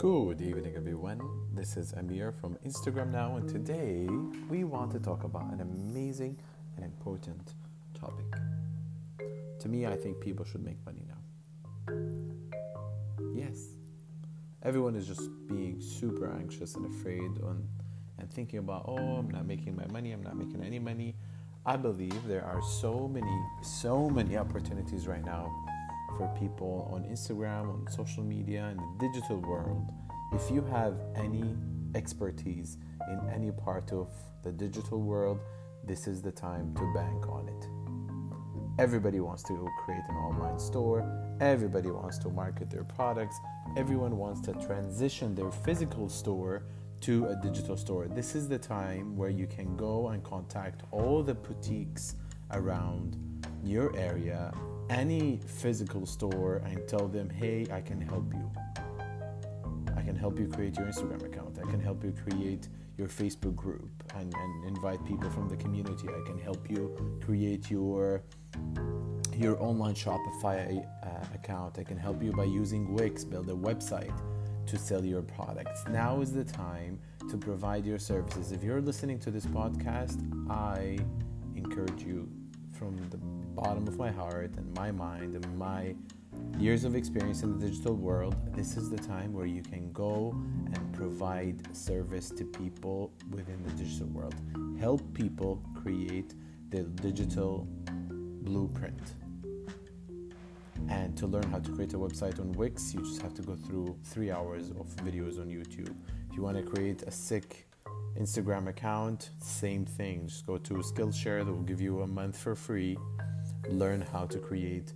Good evening, everyone. This is Amir from Instagram Now, and today we want to talk about an amazing and important topic. To me, I think people should make money now. Yes, everyone is just being super anxious and afraid and thinking about, oh, I'm not making my money, I'm not making any money. I believe there are so many, so many opportunities right now for people on Instagram, on social media, in the digital world. If you have any expertise in any part of the digital world, this is the time to bank on it. Everybody wants to create an online store, everybody wants to market their products, everyone wants to transition their physical store to a digital store. This is the time where you can go and contact all the boutiques around your area any physical store and tell them, hey, I can help you. I can help you create your Instagram account. I can help you create your Facebook group and, and invite people from the community. I can help you create your your online Shopify uh, account. I can help you by using Wix, build a website to sell your products. Now is the time to provide your services. If you're listening to this podcast, I encourage you from the bottom of my heart and my mind and my years of experience in the digital world, this is the time where you can go and provide service to people within the digital world. Help people create the digital blueprint. And to learn how to create a website on Wix, you just have to go through three hours of videos on YouTube. If you want to create a sick Instagram account, same thing. Just go to Skillshare, that will give you a month for free. Learn how to create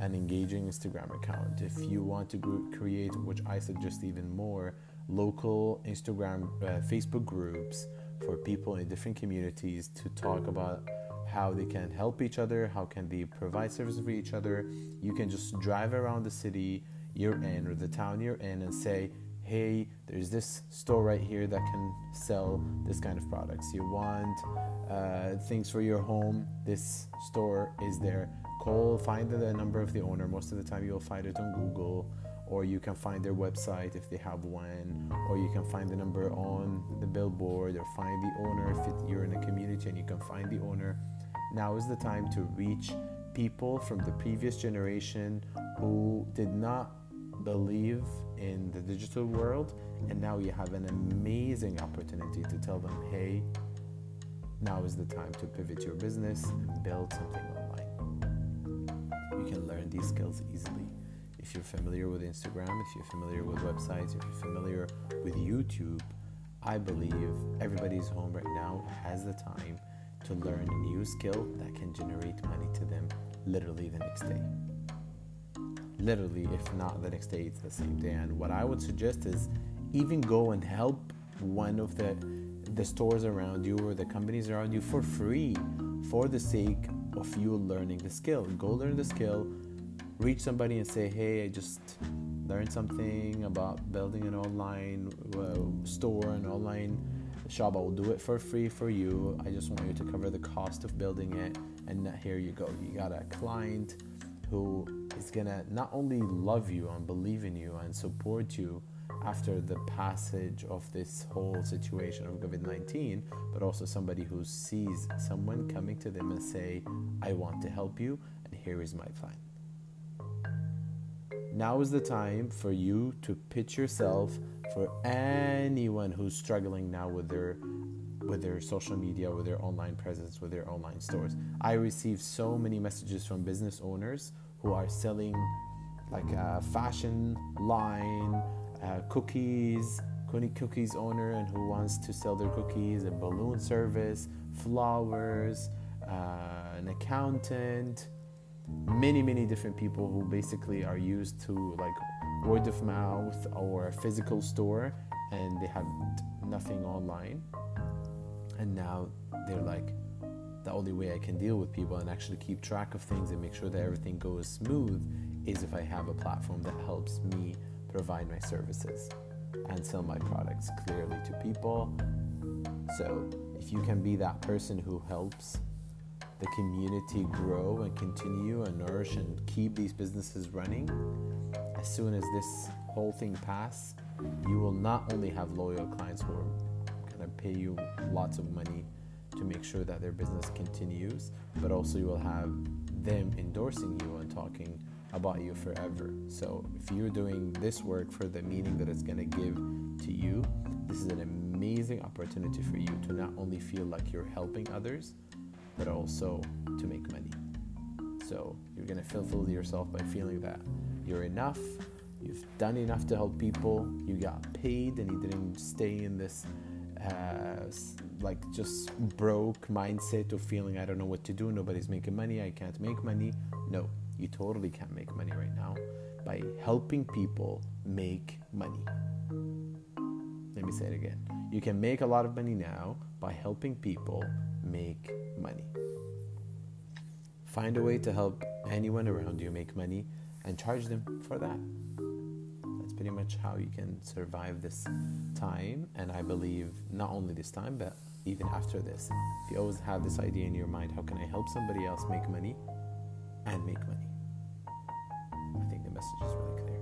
an engaging Instagram account. If you want to create, which I suggest even more, local Instagram, uh, Facebook groups for people in different communities to talk about how they can help each other, how can they provide services for each other. You can just drive around the city you're in or the town you're in and say, hey, there's this store right here that can sell this kind of products. You want uh, things for your home, this store is there. Call, find the number of the owner. Most of the time, you'll find it on Google, or you can find their website if they have one, or you can find the number on the billboard, or find the owner if it, you're in a community and you can find the owner. Now is the time to reach people from the previous generation who did not believe in the digital world and now you have an amazing opportunity to tell them hey now is the time to pivot your business and build something online. You can learn these skills easily. If you're familiar with instagram if you're familiar with websites if you're familiar with youtube i believe everybody's home right now has the time to learn a new skill that can generate money to them literally the next day literally, if not the next day, it's the same day. And what I would suggest is even go and help one of the the stores around you or the companies around you for free for the sake of you learning the skill. Go learn the skill, reach somebody and say, "Hey, I just learned something about building an online uh, store, an online shop. I will do it for free for you. I just want you to cover the cost of building it, and here you go. You got a client." Who is gonna not only love you and believe in you and support you after the passage of this whole situation of COVID 19, but also somebody who sees someone coming to them and say, I want to help you, and here is my plan. Now is the time for you to pitch yourself for anyone who's struggling now with their with their social media, with their online presence, with their online stores. I receive so many messages from business owners who are selling like a fashion line, uh, cookies, cookie cookies owner, and who wants to sell their cookies, a balloon service, flowers, uh, an accountant, many, many different people who basically are used to like word of mouth or a physical store and they have nothing online and now they're like the only way I can deal with people and actually keep track of things and make sure that everything goes smooth is if I have a platform that helps me provide my services and sell my products clearly to people. So, if you can be that person who helps the community grow and continue and nourish and keep these businesses running, as soon as this whole thing passes, you will not only have loyal clients who are going to pay you lots of money to make sure that their business continues, but also you will have them endorsing you and talking about you forever. So if you're doing this work for the meaning that it's going to give to you, this is an amazing opportunity for you to not only feel like you're helping others, but also to make money. So you're going to fulfill yourself by feeling that you're enough, you've done enough to help people, you got paid, and you didn't stay in this uh, like just broke mindset of feeling I don't know what to do, nobody's making money, I can't make money. No, you totally can't make money right now by helping people make money. Let me say it again. You can make a lot of money now by helping people make money. Find a way to help anyone around you make money and charge them for that. Pretty much how you can survive this time. And I believe not only this time, but even after this. If you always have this idea in your mind, how can I help somebody else make money and make money? I think the message is really clear.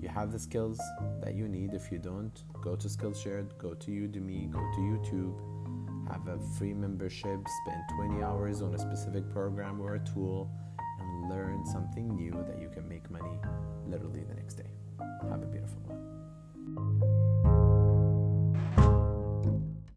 You have the skills that you need. If you don't, go to Skillshare, go to Udemy, go to YouTube, have a free membership, spend 20 hours on a specific program or a tool, and learn something new that you can make money literally the next day. Have a beautiful one.